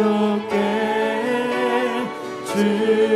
자유롭게 주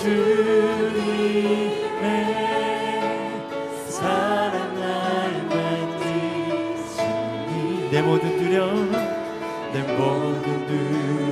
주님의 사랑 나를 만지시니 내 모든 두려움 내 모든 두려움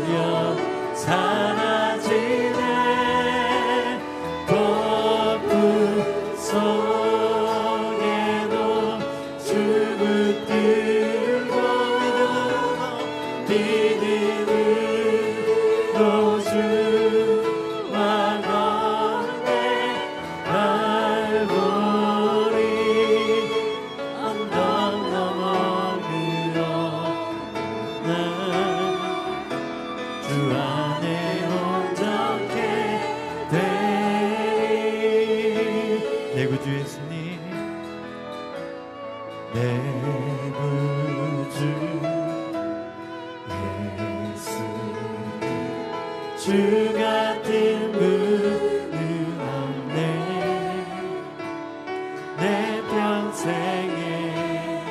생에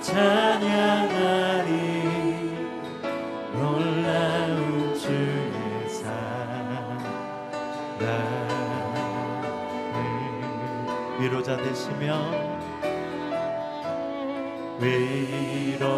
찬양하리 놀라운 주의 사랑을. 위로자 되시며 위로자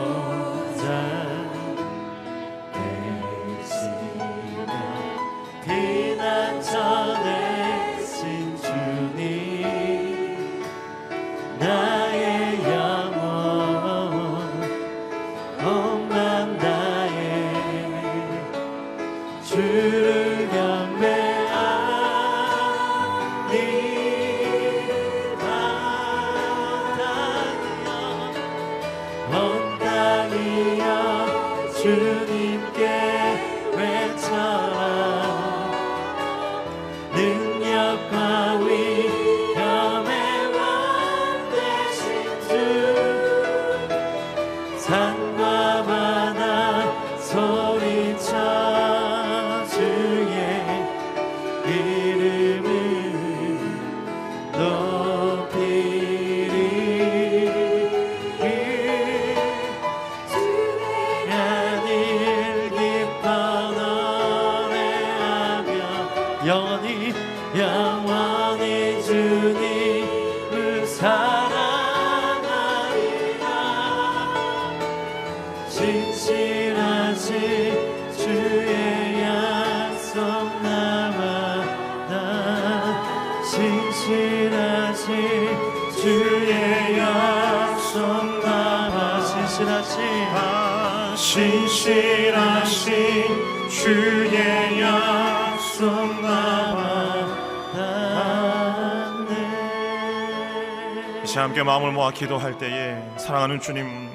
마음을 모아 기도할 때에 사랑하는 주님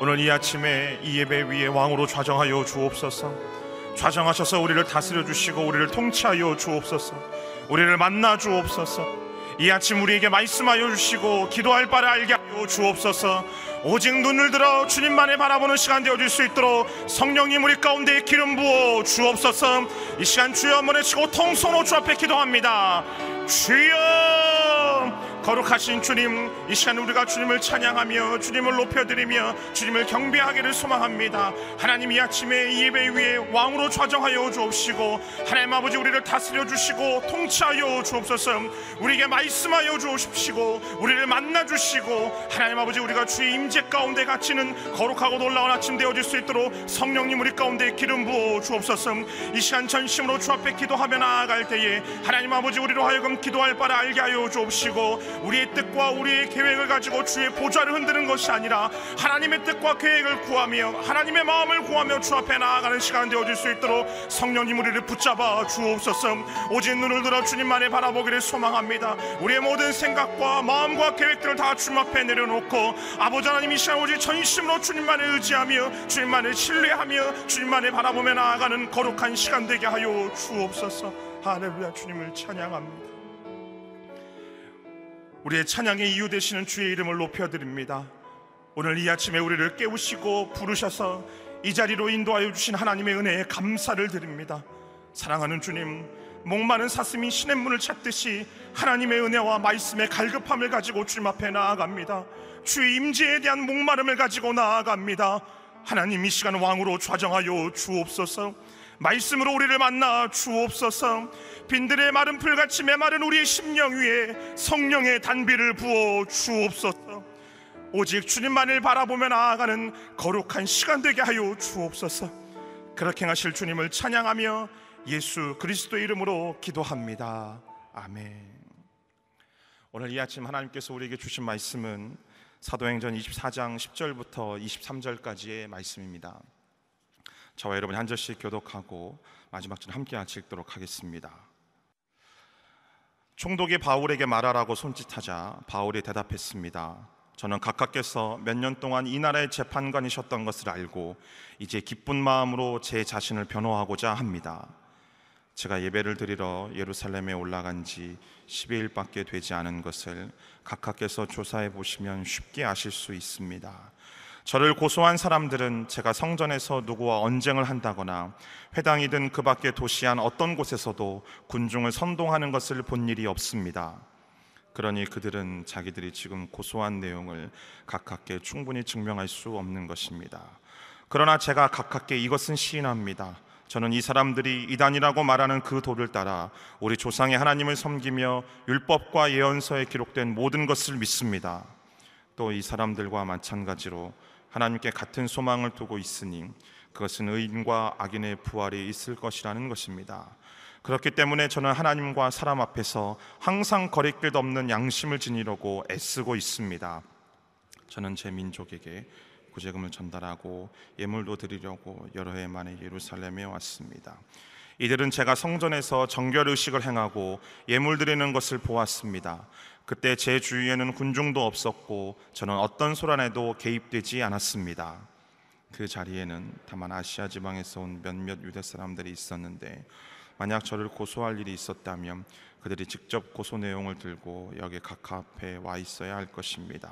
오늘 이 아침에 이 예배 위에 왕으로 좌정하여 주옵소서. 좌정하셔서 우리를 다스려 주시고 우리를 통치하여 주옵소서. 우리를 만나 주옵소서. 이 아침 우리에게 말씀하여 주시고 기도할 바를 알게 하여 주옵소서. 오직 눈을 들어 주님만의 바라보는 시간 되어줄 수 있도록 성령님 우리 가운데 기름 부어 주옵소서. 이 시간 주여 한번 외치고 통성으로 주 앞에 기도합니다. 주여! 거룩하신 주님 이 시간 우리가 주님을 찬양하며 주님을 높여드리며 주님을 경배하기를 소망합니다. 하나님 이 아침에 이 예배 위에 왕으로 좌정하여 주옵시고 하나님 아버지 우리를 다스려 주시고 통치하여 주옵소서. 우리에게 말씀하여 주옵시고 우리를 만나 주시고 하나님 아버지 우리가 주의 임재 가운데 갇히는 거룩하고 놀라운 아침 되어질 수 있도록 성령님 우리 가운데 기름 부어 주옵소서. 이 시간 전심으로 주 앞에 기도하며 나아갈 때에 하나님 아버지 우리로 하여금 기도할 바를 알게 하여 주옵시고 우리의 뜻과 우리의 계획을 가지고 주의 보좌를 흔드는 것이 아니라 하나님의 뜻과 계획을 구하며 하나님의 마음을 구하며 주 앞에 나아가는 시간 되어질 수 있도록 성령님 우리를 붙잡아 주옵소서. 오직 눈을 들어 주님만을 바라보기를 소망합니다. 우리의 모든 생각과 마음과 계획들을 다 주님 앞에 내려놓고 아버지 하나님 이 시간 오직 전심으로 주님만을 의지하며 주님만을 신뢰하며 주님만을 바라보며 나아가는 거룩한 시간 되게 하여 주옵소서. 하늘루야. 주님을 찬양합니다 우리의 찬양의 이유 되시는 주의 이름을 높여드립니다. 오늘 이 아침에 우리를 깨우시고 부르셔서 이 자리로 인도하여 주신 하나님의 은혜에 감사를 드립니다. 사랑하는 주님, 목마른 사슴이 신의 문을 찾듯이 하나님의 은혜와 말씀의 갈급함을 가지고 주님 앞에 나아갑니다. 주의 임재에 대한 목마름을 가지고 나아갑니다. 하나님 이 시간 왕으로 좌정하여 주옵소서. 말씀으로 우리를 만나 주옵소서. 빈들의 마른 풀같이 메마른 우리의 심령 위에 성령의 단비를 부어 주옵소서. 오직 주님만을 바라보며 나아가는 거룩한 시간 되게 하여 주옵소서. 그렇게 하실 주님을 찬양하며 예수 그리스도 이름으로 기도합니다. 아멘. 오늘 이 아침 하나님께서 우리에게 주신 말씀은 사도행전 24장 10절부터 23절까지의 말씀입니다. 저와 여러분이 한 절씩 교독하고 마지막 절 함께 같이 읽도록 하겠습니다. 총독이 바울에게 말하라고 손짓하자 바울이 대답했습니다. 저는 각각께서 몇 년 동안 이 나라의 재판관이셨던 것을 알고 이제 기쁜 마음으로 제 자신을 변호하고자 합니다. 제가 예배를 드리러 예루살렘에 올라간 지 12일밖에 되지 않은 것을 각각께서 조사해 보시면 쉽게 아실 수 있습니다. 저를 고소한 사람들은 제가 성전에서 누구와 언쟁을 한다거나 회당이든 그 밖의 도시 안 어떤 곳에서도 군중을 선동하는 것을 본 일이 없습니다. 그러니 그들은 자기들이 지금 고소한 내용을 가깝게 충분히 증명할 수 없는 것입니다. 그러나 제가 가깝게 이것은 시인합니다. 저는 이 사람들이 이단이라고 말하는 그 도를 따라 우리 조상의 하나님을 섬기며 율법과 예언서에 기록된 모든 것을 믿습니다. 또 이 사람들과 마찬가지로 하나님께 같은 소망을 두고 있으니 그것은 의인과 악인의 부활이 있을 것이라는 것입니다. 그렇기 때문에 저는 하나님과 사람 앞에서 항상 거리낄 없는 양심을 지니려고 애쓰고 있습니다. 저는 제 민족에게 구제금을 전달하고 예물도 드리려고 여러 해 만에 예루살렘에 왔습니다. 이들은 제가 성전에서 정결 의식을 행하고 예물 드리는 것을 보았습니다. 그때 제 주위에는 군중도 없었고 저는 어떤 소란에도 개입되지 않았습니다. 그 자리에는 다만 아시아 지방에서 온 몇몇 유대 사람들이 있었는데 만약 저를 고소할 일이 있었다면 그들이 직접 고소 내용을 들고 여기 각하 앞에 와 있어야 할 것입니다.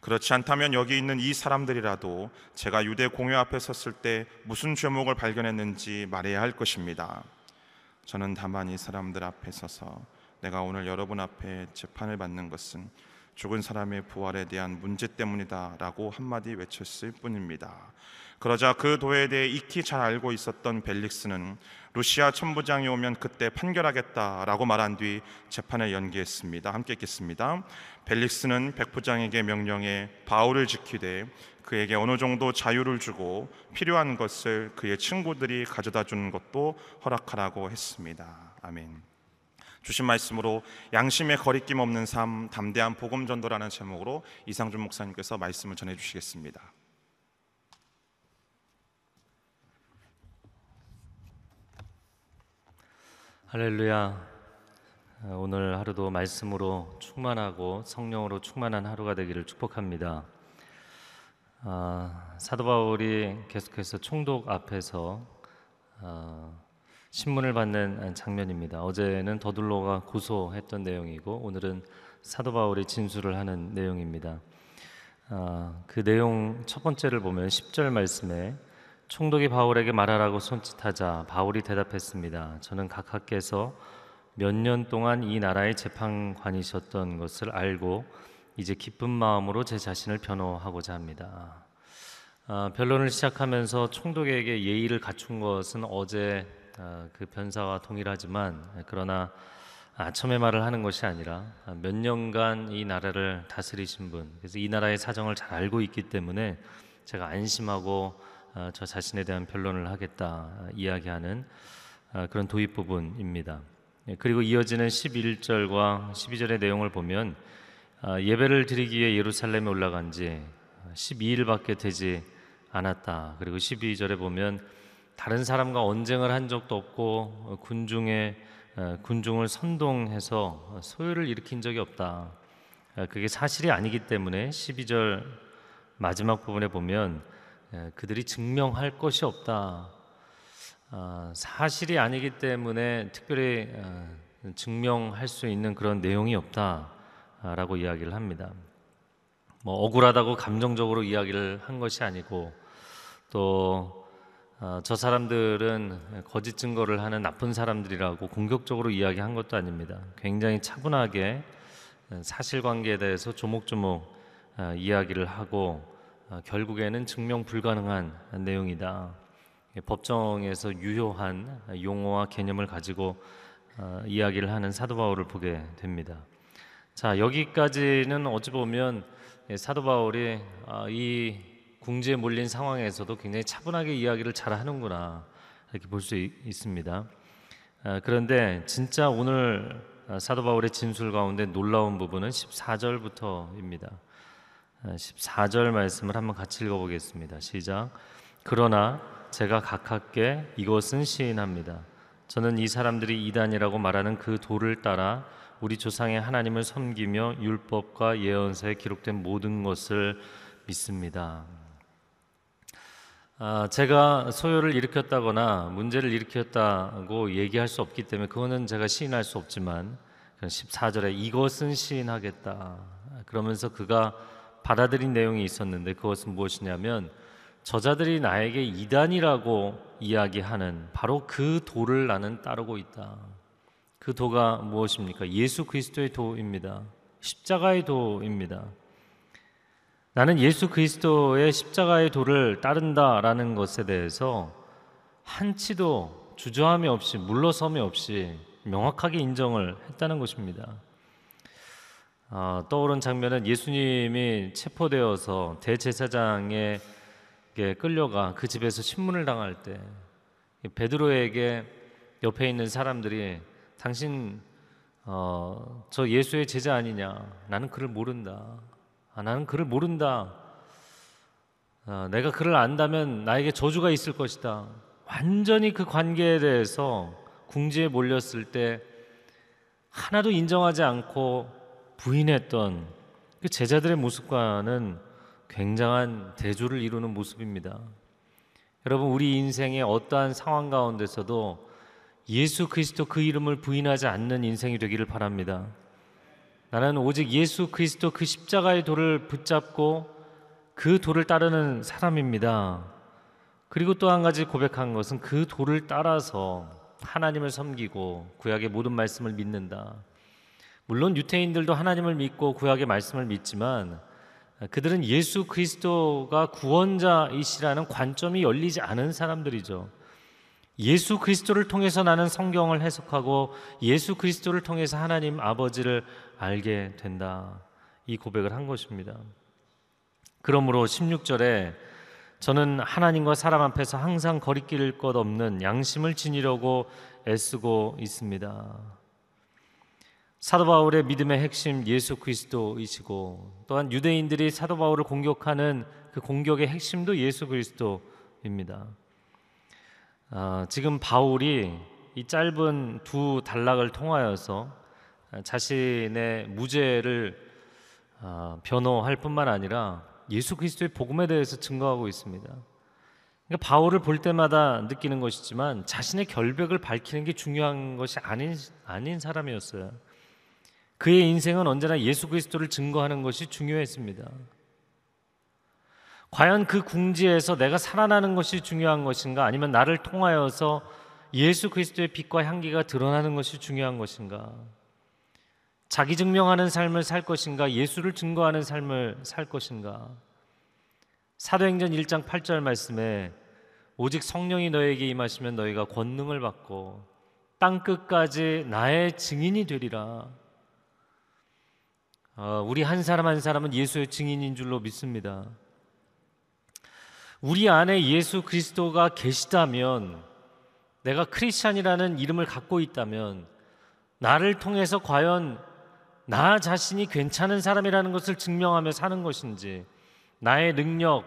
그렇지 않다면 여기 있는 이 사람들이라도 제가 유대 공회 앞에 섰을 때 무슨 죄목을 발견했는지 말해야 할 것입니다. 저는 다만 이 사람들 앞에 서서 내가 오늘 여러분 앞에 재판을 받는 것은 죽은 사람의 부활에 대한 문제 때문이다라고 한마디 외쳤을 뿐입니다. 그러자 그 도에 대해 익히 잘 알고 있었던 벨릭스는 루시아 천부장이 오면 그때 판결하겠다라고 말한 뒤 재판을 연기했습니다. 함께 읽겠습니다. 벨릭스는 백부장에게 명령해 바울을 지키되 그에게 어느 정도 자유를 주고 필요한 것을 그의 친구들이 가져다 주는 것도 허락하라고 했습니다. 아멘. 주신 말씀으로 양심의 거리낌 없는 삶, 담대한 복음 전도라는 제목으로 이상준 목사님께서 말씀을 전해 주시겠습니다. 할렐루야. 오늘 하루도 말씀으로 충만하고 성령으로 충만한 하루가 되기를 축복합니다. 아, 사도 바울이 계속해서 총독 앞에서 아, 신문을 받는 장면입니다. 어제는 더둘로가 고소했던 내용이고 오늘은 사도 바울이 진술을 하는 내용입니다. 아, 그 내용 첫 번째를 보면 10절 말씀에 총독이 바울에게 말하라고 손짓하자 바울이 대답했습니다. 저는 각하께서 몇 년 동안 이 나라의 재판관이셨던 것을 알고 이제 기쁜 마음으로 제 자신을 변호하고자 합니다. 아, 변론을 시작하면서 총독에게 예의를 갖춘 것은 어제 아, 그 변사와 동일하지만 그러나 아첨의 말을 하는 것이 아니라 몇 년간 이 나라를 다스리신 분, 그래서 이 나라의 사정을 잘 알고 있기 때문에 제가 안심하고 아, 저 자신에 대한 변론을 하겠다 이야기하는 아, 그런 도입 부분입니다. 예, 그리고 이어지는 11절과 12절의 내용을 보면 아, 예배를 드리기 위해 예루살렘에 올라간 지 12일밖에 되지 않았다. 그리고 12절에 보면 다른 사람과 언쟁을 한 적도 없고 군중에 어, 군중을 선동해서 소요를 일으킨 적이 없다. 어, 그게 사실이 아니기 때문에 12절 마지막 부분에 보면 예, 그들이 증명할 것이 없다. 아, 사실이 아니기 때문에 특별히 어, 증명할 수 있는 그런 내용이 없다라고 이야기를 합니다. 뭐 억울하다고 감정적으로 이야기를 한 것이 아니고 또 저 사람들은 거짓 증거를 하는 나쁜 사람들이라고 공격적으로 이야기한 것도 아닙니다. 굉장히 차분하게 사실관계에 대해서 조목조목 어, 이야기를 하고 어, 결국에는 증명 불가능한 내용이다. 법정에서 유효한 용어와 개념을 가지고 어, 이야기를 하는 사도 바울을 보게 됩니다. 자 여기까지는 어찌 보면 사도 바울이 이 궁지에 몰린 상황에서도 굉장히 차분하게 이야기를 잘 하는구나 이렇게 볼 수 있습니다. 아, 그런데 진짜 오늘 사도 바울의 진술 가운데 놀라운 부분은 14절부터입니다. 14절 아, 말씀을 한번 같이 읽어보겠습니다. 시작. 그러나 제가 각하께 이것은 시인합니다. 저는 이 사람들이 이단이라고 말하는 그 도를 따라 우리 조상의 하나님을 섬기며 율법과 예언서에 기록된 모든 것을 믿습니다. 아, 제가 소요를 일으켰다거나 문제를 일으켰다고 얘기할 수 없기 때문에 그거는 제가 시인할 수 없지만 14절에 이것은 시인하겠다. 그러면서 그가 받아들인 내용이 있었는데 그것은 무엇이냐면 저자들이 나에게 이단이라고 이야기하는 바로 그 도를 나는 따르고 있다. 그 도가 무엇입니까? 예수 그리스도의 도입니다. 십자가의 도입니다. 나는 예수 그리스도의 십자가의 도를 따른다라는 것에 대해서 한치도 주저함이 없이 물러섬이 없이 명확하게 인정을 했다는 것입니다. 어, 떠오른 장면은 예수님이 체포되어서 대제사장에게 끌려가 그 집에서 신문을 당할 때 베드로에게 옆에 있는 사람들이 당신 어, 저 예수의 제자 아니냐? 나는 그를 모른다. 아, 나는 그를 모른다. 아, 내가 그를 안다면 나에게 저주가 있을 것이다. 완전히 그 관계에 대해서 궁지에 몰렸을 때 하나도 인정하지 않고 부인했던 그 제자들의 모습과는 굉장한 대조를 이루는 모습입니다. 여러분 우리 인생의 어떠한 상황 가운데서도 예수 그리스도 그 이름을 부인하지 않는 인생이 되기를 바랍니다. 나는 오직 예수 그리스도 그 십자가의 돌을 붙잡고 그 돌을 따르는 사람입니다. 그리고 또 한 가지 고백한 것은 그 돌을 따라서 하나님을 섬기고 구약의 모든 말씀을 믿는다. 물론 유태인들도 하나님을 믿고 구약의 말씀을 믿지만 그들은 예수 그리스도가 구원자이시라는 관점이 열리지 않은 사람들이죠. 예수 그리스도를 통해서 나는 성경을 해석하고 예수 그리스도를 통해서 하나님 아버지를 알게 된다. 이 고백을 한 것입니다. 그러므로 16절에 저는 하나님과 사람 앞에서 항상 거리낄 것 없는 양심을 지니려고 애쓰고 있습니다. 사도 바울의 믿음의 핵심 예수 그리스도이시고 또한 유대인들이 사도 바울을 공격하는 그 공격의 핵심도 예수 그리스도입니다. 아, 지금 바울이 이 짧은 두 단락을 통하여서 자신의 무죄를 아, 변호할 뿐만 아니라 예수 그리스도의 복음에 대해서 증거하고 있습니다. 그러니까 바울을 볼 때마다 느끼는 것이지만 자신의 결백을 밝히는 게 중요한 것이 아닌 아닌 사람이었어요. 그의 인생은 언제나 예수 그리스도를 증거하는 것이 중요했습니다. 과연 그 궁지에서 내가 살아나는 것이 중요한 것인가 아니면 나를 통하여서 예수 그리스도의 빛과 향기가 드러나는 것이 중요한 것인가? 자기 증명하는 삶을 살 것인가? 예수를 증거하는 삶을 살 것인가? 사도행전 1장 8절 말씀에 오직 성령이 너에게 임하시면 너희가 권능을 받고 땅 끝까지 나의 증인이 되리라. 어, 우리 한 사람 한 사람은 예수의 증인인 줄로 믿습니다. 우리 안에 예수 그리스도가 계시다면 내가 크리스찬이라는 이름을 갖고 있다면 나를 통해서 과연 나 자신이 괜찮은 사람이라는 것을 증명하며 사는 것인지 나의 능력,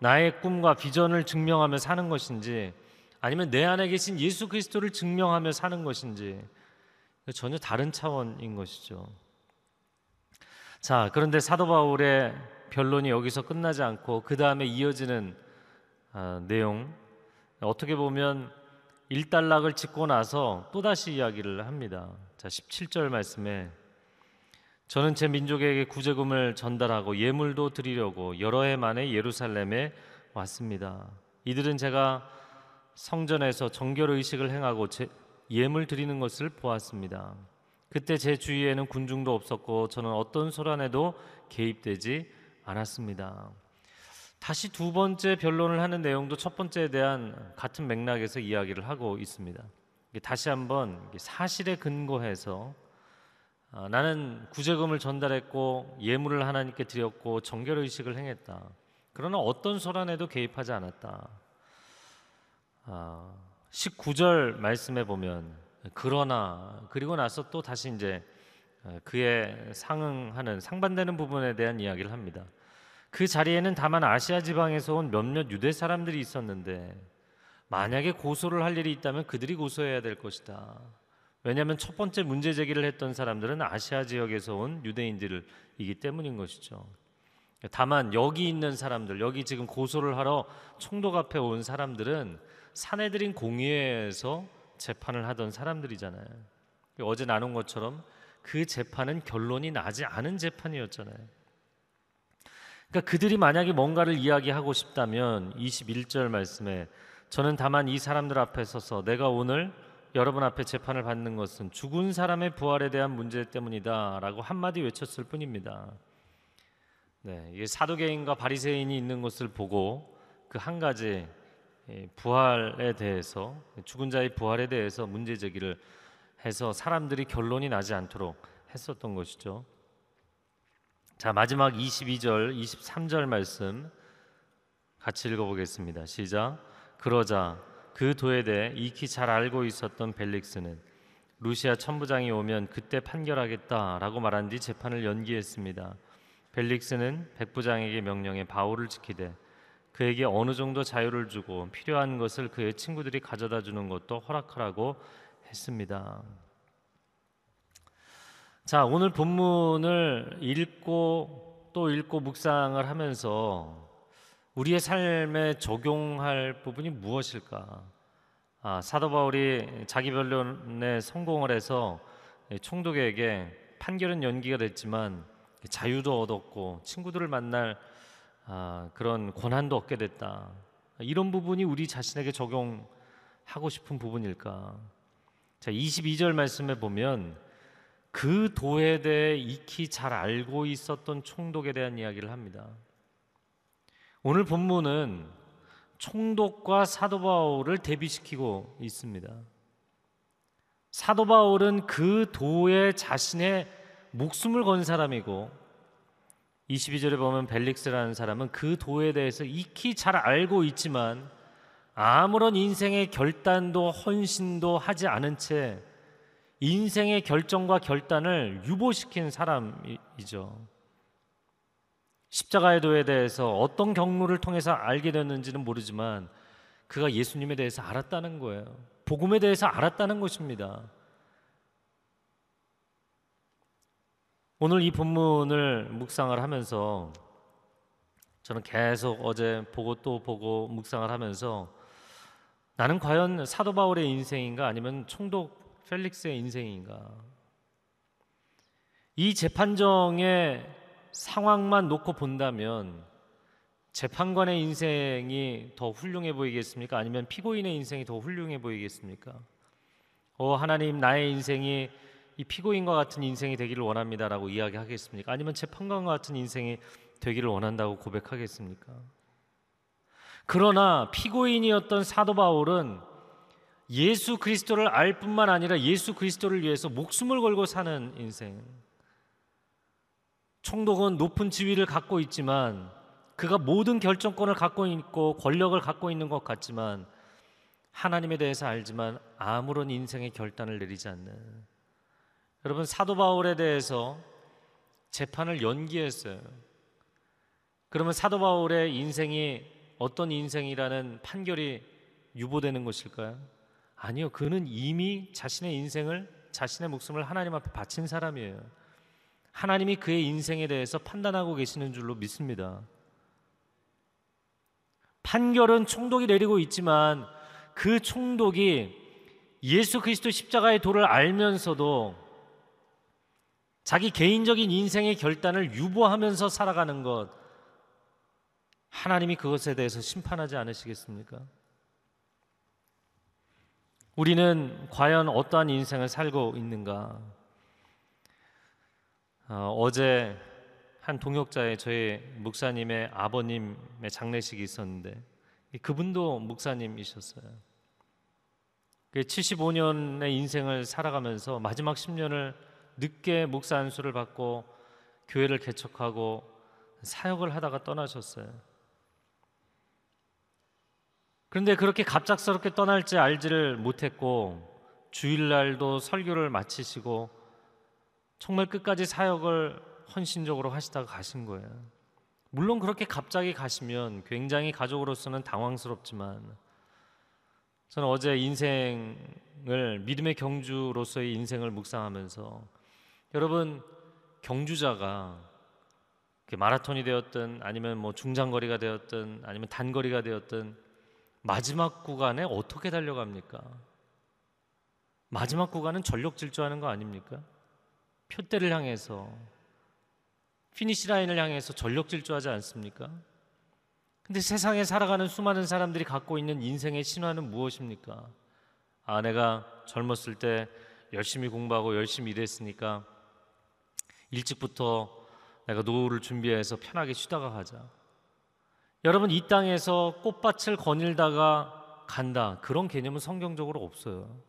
나의 꿈과 비전을 증명하며 사는 것인지 아니면 내 안에 계신 예수 그리스도를 증명하며 사는 것인지 전혀 다른 차원인 것이죠. 자, 그런데 사도 바울의 변론이 여기서 끝나지 않고 그 다음에 이어지는 아, 내용 어떻게 보면 일단락을 짓고 나서 또 다시 이야기를 합니다. 자, 17절 말씀에 저는 제 민족에게 구제금을 전달하고 예물도 드리려고 여러 해 만에 예루살렘에 왔습니다. 이들은 제가 성전에서 정결 의식을 행하고 제 예물 드리는 것을 보았습니다. 그때 제 주위에는 군중도 없었고 저는 어떤 소란에도 개입되지 않았습니다. 다시 두 번째 변론을 하는 내용도 첫 번째에 대한 같은 맥락에서 이야기를 하고 있습니다. 다시 한번 사실에 근거해서 아, 나는 구제금을 전달했고 예물을 하나님께 드렸고 정결 의식을 행했다. 그러나 어떤 소란에도 개입하지 않았다. 아, 19절 말씀에 보면 그러나 그리고 나서 또 다시 이제 그에 상응하는 상반되는 부분에 대한 이야기를 합니다. 그 자리에는 다만 아시아 지방에서 온 몇몇 유대 사람들이 있었는데 만약에 고소를 할 일이 있다면 그들이 고소해야 될 것이다. 왜냐하면 첫 번째 문제 제기를 했던 사람들은 아시아 지역에서 온 유대인들이기 때문인 것이죠. 다만 여기 있는 사람들, 여기 지금 고소를 하러 총독 앞에 온 사람들은 사내들인 공의회에서 재판을 하던 사람들이잖아요. 어제 나눈 것처럼 그 재판은 결론이 나지 않은 재판이었잖아요. 그러니까 그들이 만약에 뭔가를 이야기하고 싶다면 21절 말씀에 저는 다만 이 사람들 앞에 서서 내가 오늘 여러분 앞에 재판을 받는 것은 죽은 사람의 부활에 대한 문제 때문이다라고 한마디 외쳤을 뿐입니다. 네, 이 사도계인과 바리새인이 있는 것을 보고 그 한 가지 부활에 대해서 죽은 자의 부활에 대해서 문제 제기를 해서 사람들이 결론이 나지 않도록 했었던 것이죠. 자, 마지막 22절, 23절 말씀 같이 읽어 보겠습니다. 시작. 그러자 그 도에 대해 익히 잘 알고 있었던 벨릭스는 루시아 천부장이 오면 그때 판결하겠다라고 말한 뒤 재판을 연기했습니다. 벨릭스는 백부장에게 명령해 바울을 지키되 그에게 어느 정도 자유를 주고 필요한 것을 그의 친구들이 가져다 주는 것도 허락하라고 했습니다. 자, 오늘 본문을 읽고 또 읽고 묵상을 하면서 우리의 삶에 적용할 부분이 무엇일까? 아, 사도 바울이 자기 변론에 성공을 해서 총독에게 판결은 연기가 됐지만 자유도 얻었고 친구들을 만날 아, 그런 권한도 얻게 됐다. 이런 부분이 우리 자신에게 적용하고 싶은 부분일까? 자, 22절 말씀에 보면 그 도에 대해 익히 잘 알고 있었던 총독에 대한 이야기를 합니다. 오늘 본문은 총독과 사도 바울을 대비시키고 있습니다. 사도 바울은 그 도에 자신의 목숨을 건 사람이고 22절에 보면 벨릭스라는 사람은 그 도에 대해서 익히 잘 알고 있지만 아무런 인생의 결단도 헌신도 하지 않은 채 인생의 결정과 결단을 유보시킨 사람이죠. 십자가의 도에 대해서 어떤 경로를 통해서 알게 됐는지는 모르지만 그가 예수님에 대해서 알았다는 거예요. 복음에 대해서 알았다는 것입니다. 오늘 이 본문을 묵상을 하면서 저는 계속 어제 보고 또 보고 묵상을 하면서 나는 과연 사도 바울의 인생인가 아니면 총독 펠릭스의 인생인가? 이 재판정의 상황만 놓고 본다면 재판관의 인생이 더 훌륭해 보이겠습니까? 아니면 피고인의 인생이 더 훌륭해 보이겠습니까? 어, 하나님 나의 인생이 이 피고인과 같은 인생이 되기를 원합니다라고 이야기하겠습니까? 아니면 재판관과 같은 인생이 되기를 원한다고 고백하겠습니까? 그러나 피고인이었던 사도 바울은 예수 그리스도를 알 뿐만 아니라 예수 그리스도를 위해서 목숨을 걸고 사는 인생. 총독은 높은 지위를 갖고 있지만 그가 모든 결정권을 갖고 있고 권력을 갖고 있는 것 같지만 하나님에 대해서 알지만 아무런 인생의 결단을 내리지 않는 여러분 사도 바울에 대해서 재판을 연기했어요. 그러면 사도 바울의 인생이 어떤 인생이라는 판결이 유보되는 것일까요? 아니요. 그는 이미 자신의 인생을 자신의 목숨을 하나님 앞에 바친 사람이에요. 하나님이 그의 인생에 대해서 판단하고 계시는 줄로 믿습니다. 판결은 총독이 내리고 있지만 그 총독이 예수 그리스도 십자가의 도를 알면서도 자기 개인적인 인생의 결단을 유보하면서 살아가는 것 하나님이 그것에 대해서 심판하지 않으시겠습니까? 우리는 과연 어떠한 인생을 살고 있는가? 어, 제한 동역자의 저희 목사님의 아버님의 장례식이 있었는데 그분도 목사님이셨어요. 75년의 그 인생을 살아가면서 마지막 10년을 늦게 목사 안수를 받고 교회를 개척하고 사역을 하다가 떠나셨어요. 그런데 그렇게 갑작스럽게 떠날지 알지를 못했고 주일날도 설교를 마치시고 정말 끝까지 사역을 헌신적으로 하시다가 가신 거예요. 물론 그렇게 갑자기 가시면 굉장히 가족으로서는 당황스럽지만 저는 어제 인생을 믿음의 경주로서의 인생을 묵상하면서 여러분 경주자가 마라톤이 되었든 아니면 뭐 중장거리가 되었든 아니면 단거리가 되었든 마지막 구간에 어떻게 달려갑니까? 마지막 구간은 전력 질주하는 거 아닙니까? 푯대를 향해서 finish line을 향해서 전력 질주하지 않습니까? 근데 세상에 살아가는 수많은 사람들이 갖고 있는 인생의 신화는 무엇입니까? 아, 내가 젊었을 때 열심히 공부하고 열심히 일했으니까 일찍부터 내가 노후를 준비해서 편하게 쉬다가 가자. 여러분 이 땅에서 꽃밭을 거닐다가 간다. 그런 개념은 성경적으로 없어요.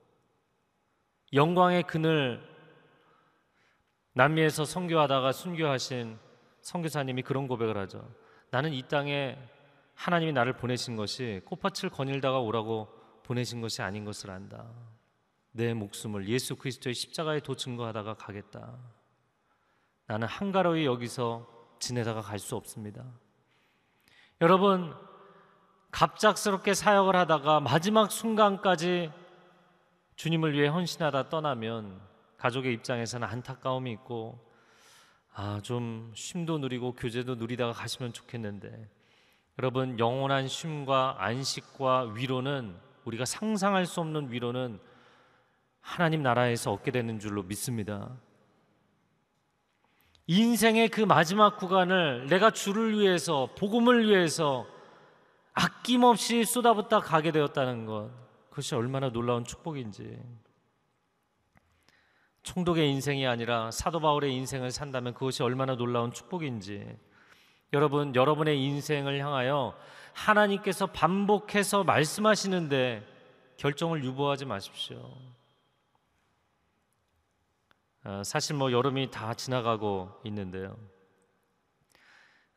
영광의 그늘 남미에서 선교하다가 순교하신 선교사님이 그런 고백을 하죠. 나는 이 땅에 하나님이 나를 보내신 것이 꽃밭을 거닐다가 오라고 보내신 것이 아닌 것을 안다. 내 목숨을 예수 그리스도의 십자가에 도 증거하다가 가겠다. 나는 한가로이 여기서 지내다가 갈 수 없습니다. 여러분 갑작스럽게 사역을 하다가 마지막 순간까지 주님을 위해 헌신하다 떠나면 가족의 입장에서는 안타까움이 있고 아, 좀 쉼도 누리고 교제도 누리다가 가시면 좋겠는데 여러분 영원한 쉼과 안식과 위로는 우리가 상상할 수 없는 위로는 하나님 나라에서 얻게 되는 줄로 믿습니다. 인생의 그 마지막 구간을 내가 주를 위해서 복음을 위해서 아낌없이 쏟아붓다 가게 되었다는 것 그것이 얼마나 놀라운 축복인지 총독의 인생이 아니라 사도 바울의 인생을 산다면 그것이 얼마나 놀라운 축복인지 여러분 여러분의 인생을 향하여 하나님께서 반복해서 말씀하시는데 결정을 유보하지 마십시오. 어, 사실 뭐 여름이 다 지나가고 있는데요.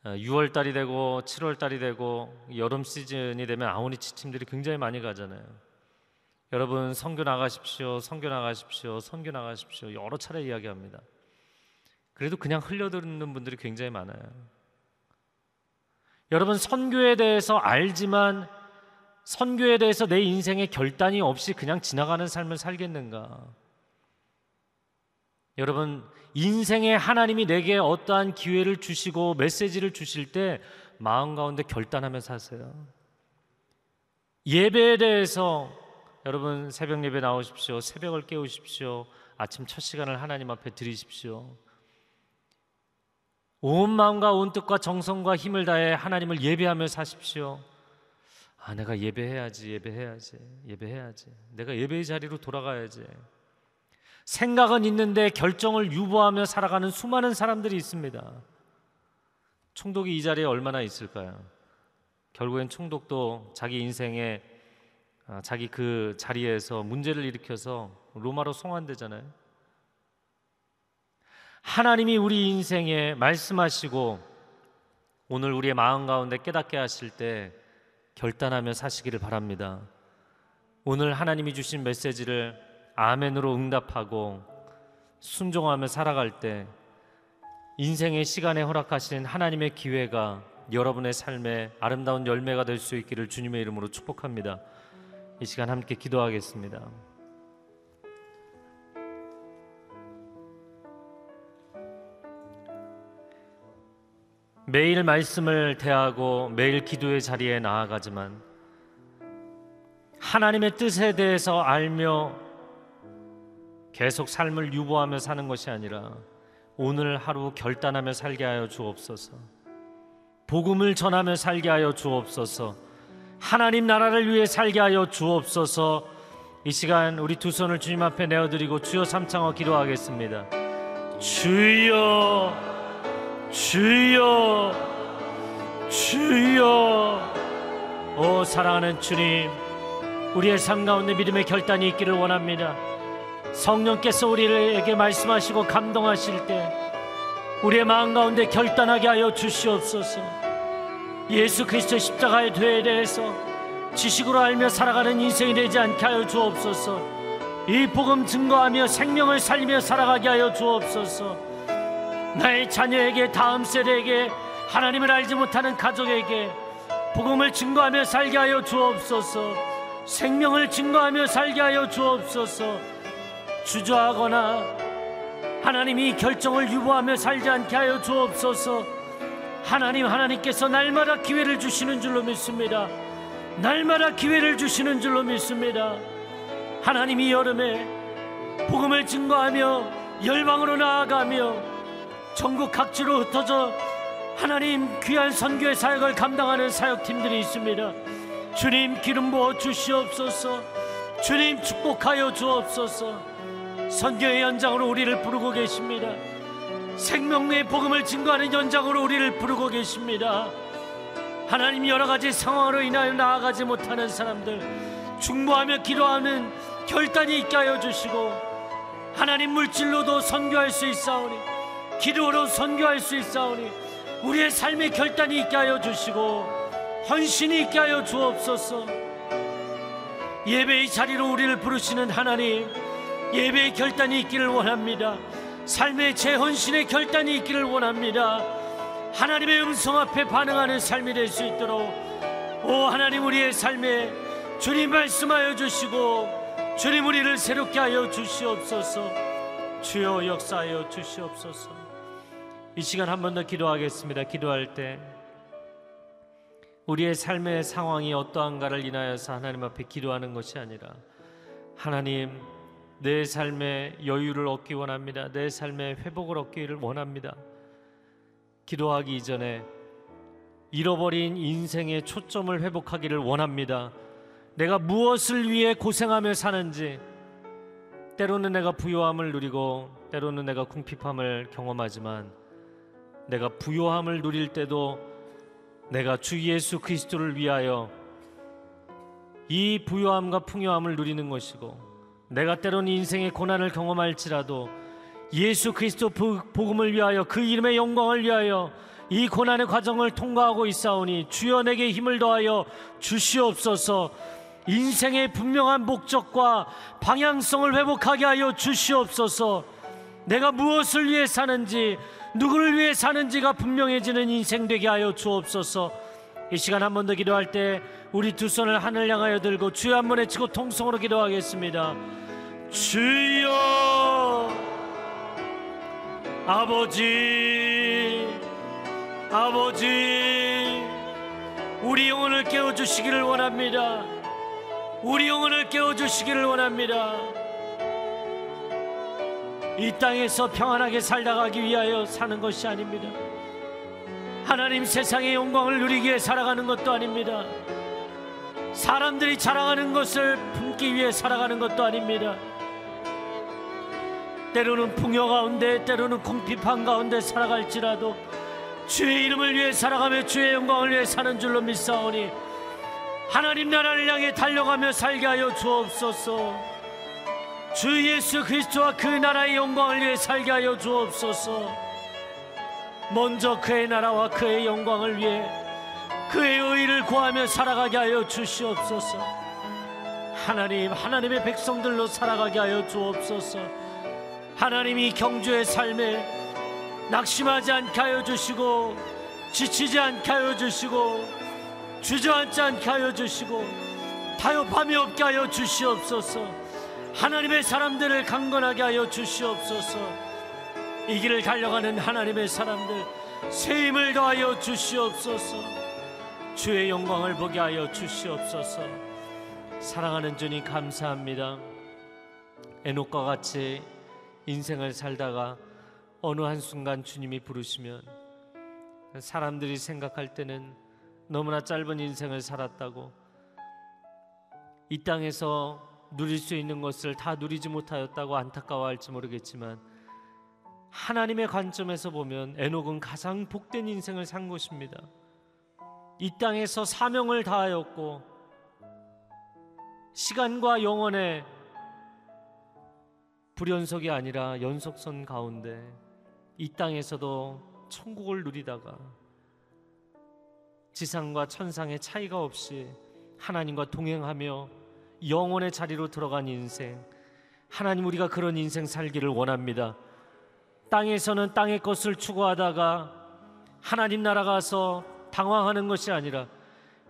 6월 어, 달이 되고 7월 달이 되고 여름 시즌이 되면 아우니 지침들이 굉장히 많이 가잖아요. 여러분 선교 나가십시오. 선교 나가십시오. 선교 나가십시오. 여러 차례 이야기합니다. 그래도 그냥 흘려듣는 분들이 굉장히 많아요. 여러분 선교에 대해서 알지만 선교에 대해서 내 인생에 결단이 없이 그냥 지나가는 삶을 살겠는가? 여러분 인생에 하나님이 내게 어떠한 기회를 주시고 메시지를 주실 때 마음 가운데 결단하며 사세요. 예배에 대해서 여러분 새벽 예배 나오십시오. 새벽을 깨우십시오. 아침 첫 시간을 하나님 앞에 드리십시오. 온 마음과 온 뜻과 정성과 힘을 다해 하나님을 예배하며 사십시오. 아, 내가 예배해야지, 예배해야지, 예배해야지. 내가 예배의 자리로 돌아가야지. 생각은 있는데 결정을 유보하며 살아가는 수많은 사람들이 있습니다. 총독이 이 자리에 얼마나 있을까요? 결국엔 총독도 자기 인생에 아, 자기 그 자리에서 문제를 일으켜서 로마로 송환되잖아요. 하나님이 우리 인생에 말씀하시고 오늘 우리의 마음 가운데 깨닫게 하실 때 결단하며 사시기를 바랍니다. 오늘 하나님이 주신 메시지를 아멘으로 응답하고 순종하며 살아갈 때 인생의 시간에 허락하신 하나님의 기회가 여러분의 삶에 아름다운 열매가 될 수 있기를 주님의 이름으로 축복합니다. 이 시간 함께 기도하겠습니다. 매일 말씀을 대하고 매일 기도의 자리에 나아가지만 하나님의 뜻에 대해서 알며 계속 삶을 유보하며 사는 것이 아니라 오늘 하루 결단하며 살게 하여 주옵소서. 복음을 전하며 살게 하여 주옵소서. 하나님 나라를 위해 살게 하여 주옵소서. 이 시간 우리 두 손을 주님 앞에 내어드리고 주여 삼창어 기도하겠습니다. 주여, 주여, 주여. 오 사랑하는 주님, 우리의 삶 가운데 믿음의 결단이 있기를 원합니다. 성령께서 우리에게 말씀하시고 감동하실 때 우리의 마음 가운데 결단하게 하여 주시옵소서. 예수 그리스도 십자가의 죄에 대해서 지식으로 알며 살아가는 인생이 되지 않게 하여 주옵소서. 이 복음 증거하며 생명을 살리며 살아가게 하여 주옵소서. 나의 자녀에게 다음 세대에게 하나님을 알지 못하는 가족에게 복음을 증거하며 살게 하여 주옵소서. 생명을 증거하며 살게 하여 주옵소서. 주저하거나 하나님이 결정을 유보하며 살지 않게 하여 주옵소서. 하나님 하나님께서 날마다 기회를 주시는 줄로 믿습니다. 날마다 기회를 주시는 줄로 믿습니다. 하나님이 여름에 복음을 증거하며 열방으로 나아가며 전국 각지로 흩어져 하나님 귀한 선교의 사역을 감당하는 사역팀들이 있습니다. 주님 기름 부어 주시옵소서. 주님 축복하여 주옵소서. 선교의 연장으로 우리를 부르고 계십니다. 생명의 복음을 증거하는 연장으로 우리를 부르고 계십니다. 하나님 여러 가지 상황으로 인하여 나아가지 못하는 사람들 중보하며 기도하는 결단이 있게 하여 주시고 하나님 물질로도 선교할 수 있사오니 기도로 선교할 수 있사오니 우리의 삶의 결단이 있게 하여 주시고 헌신이 있게 하여 주옵소서 예배의 자리로 우리를 부르시는 하나님 예배의 결단이 있기를 원합니다. 삶의 재헌신의 결단이 있기를 원합니다. 하나님의 음성 앞에 반응하는 삶이 될 수 있도록 오 하나님 우리의 삶에 주님 말씀하여 주시고 주님 우리를 새롭게 하여 주시옵소서 주여 역사하여 주시옵소서 이 시간 한 번 더 기도하겠습니다. 기도할 때 우리의 삶의 상황이 어떠한가를 인하여서 하나님 앞에 기도하는 것이 아니라 하나님 내 삶의 여유를 얻기 원합니다. 내 삶의 회복을 얻기를 원합니다. 기도하기 이전에 잃어버린 인생의 초점을 회복하기를 원합니다. 내가 무엇을 위해 고생하며 사는지 때로는 내가 부요함을 누리고 때로는 내가 궁핍함을 경험하지만 내가 부요함을 누릴 때도 내가 주 예수 그리스도를 위하여 이 부요함과 풍요함을 누리는 것이고 내가 때론 인생의 고난을 경험할지라도 예수 그리스도 복음을 위하여 그 이름의 영광을 위하여 이 고난의 과정을 통과하고 있사오니 주여 내게 힘을 더하여 주시옵소서. 인생의 분명한 목적과 방향성을 회복하게 하여 주시옵소서. 내가 무엇을 위해 사는지 누구를 위해 사는지가 분명해지는 인생 되게 하여 주옵소서. 이 시간 한 번 더 기도할 때 우리 두 손을 하늘 향하여 들고 주여 한 번 외치고 통성으로 기도하겠습니다 주여 아버지 아버지 우리 영혼을 깨워주시기를 원합니다. 우리 영혼을 깨워주시기를 원합니다. 이 땅에서 평안하게 살다가기 위하여 사는 것이 아닙니다. 하나님 세상의 영광을 누리기 위해 살아가는 것도 아닙니다. 사람들이 자랑하는 것을 품기 위해 살아가는 것도 아닙니다. 때로는 풍요 가운데 때로는 궁핍한 가운데 살아갈지라도 주의 이름을 위해 살아가며 주의 영광을 위해 사는 줄로 믿사오니 하나님 나라를 향해 달려가며 살게 하여 주옵소서. 주 예수 그리스도와 그 나라의 영광을 위해 살게 하여 주옵소서. 먼저 그의 나라와 그의 영광을 위해 그의 의를 구하며 살아가게 하여 주시옵소서. 하나님 하나님의 백성들로 살아가게 하여 주옵소서 하나님이 경주의 삶에 낙심하지 않게 하여 주시고 지치지 않게 하여 주시고 주저앉지 않게 하여 주시고 타협함이 없게 하여 주시옵소서. 하나님의 사람들을 강건하게 하여 주시옵소서. 이 길을 달려가는 하나님의 사람들 새 힘을 더하여 주시옵소서. 주의 영광을 보게 하여 주시옵소서. 사랑하는 주님 감사합니다. 에녹과 같이 인생을 살다가 어느 한순간 주님이 부르시면 사람들이 생각할 때는 너무나 짧은 인생을 살았다고 이 땅에서 누릴 수 있는 것을 다 누리지 못하였다고 안타까워할지 모르겠지만 하나님의 관점에서 보면 에녹은 가장 복된 인생을 산 것입니다. 이 땅에서 사명을 다하였고 시간과 영원의 불연속이 아니라 연속선 가운데 이 땅에서도 천국을 누리다가 지상과 천상의 차이가 없이 하나님과 동행하며 영원의 자리로 들어간 인생 하나님 우리가 그런 인생 살기를 원합니다. 땅에서는 땅의 것을 추구하다가 하나님 나라 가서 당황하는 것이 아니라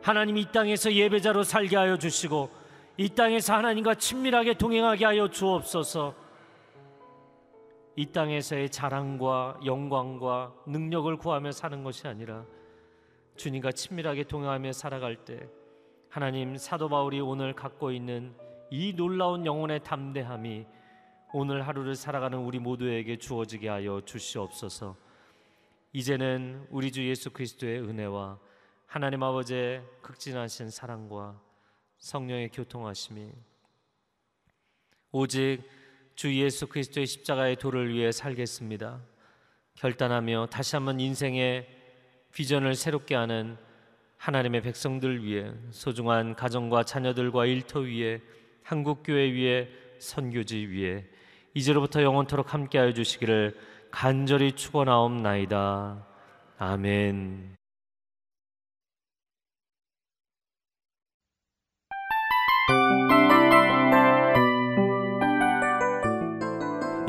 하나님 이 땅에서 예배자로 살게 하여 주시고 이 땅에서 하나님과 친밀하게 동행하게 하여 주옵소서. 이 땅에서의 자랑과 영광과 능력을 구하며 사는 것이 아니라 주님과 친밀하게 동행하며 살아갈 때 하나님 사도 바울이 오늘 갖고 있는 이 놀라운 영혼의 담대함이 오늘 하루를 살아가는 우리 모두에게 주어지게 하여 주시옵소서. 이제는 우리 주 예수 그리스도의 은혜와 하나님 아버지의 극진하신 사랑과 성령의 교통하심이 오직 주 예수 그리스도의 십자가의 도를 위해 살겠습니다. 결단하며 다시 한번 인생의 비전을 새롭게 하는 하나님의 백성들 위해 소중한 가정과 자녀들과 일터 위에 한국 교회 위에 선교지 위에 이제로부터 영원토록 함께하여 주시기를 간절히 축원하옵나이다. 아멘.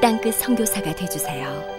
땅끝 성교사가 되주세요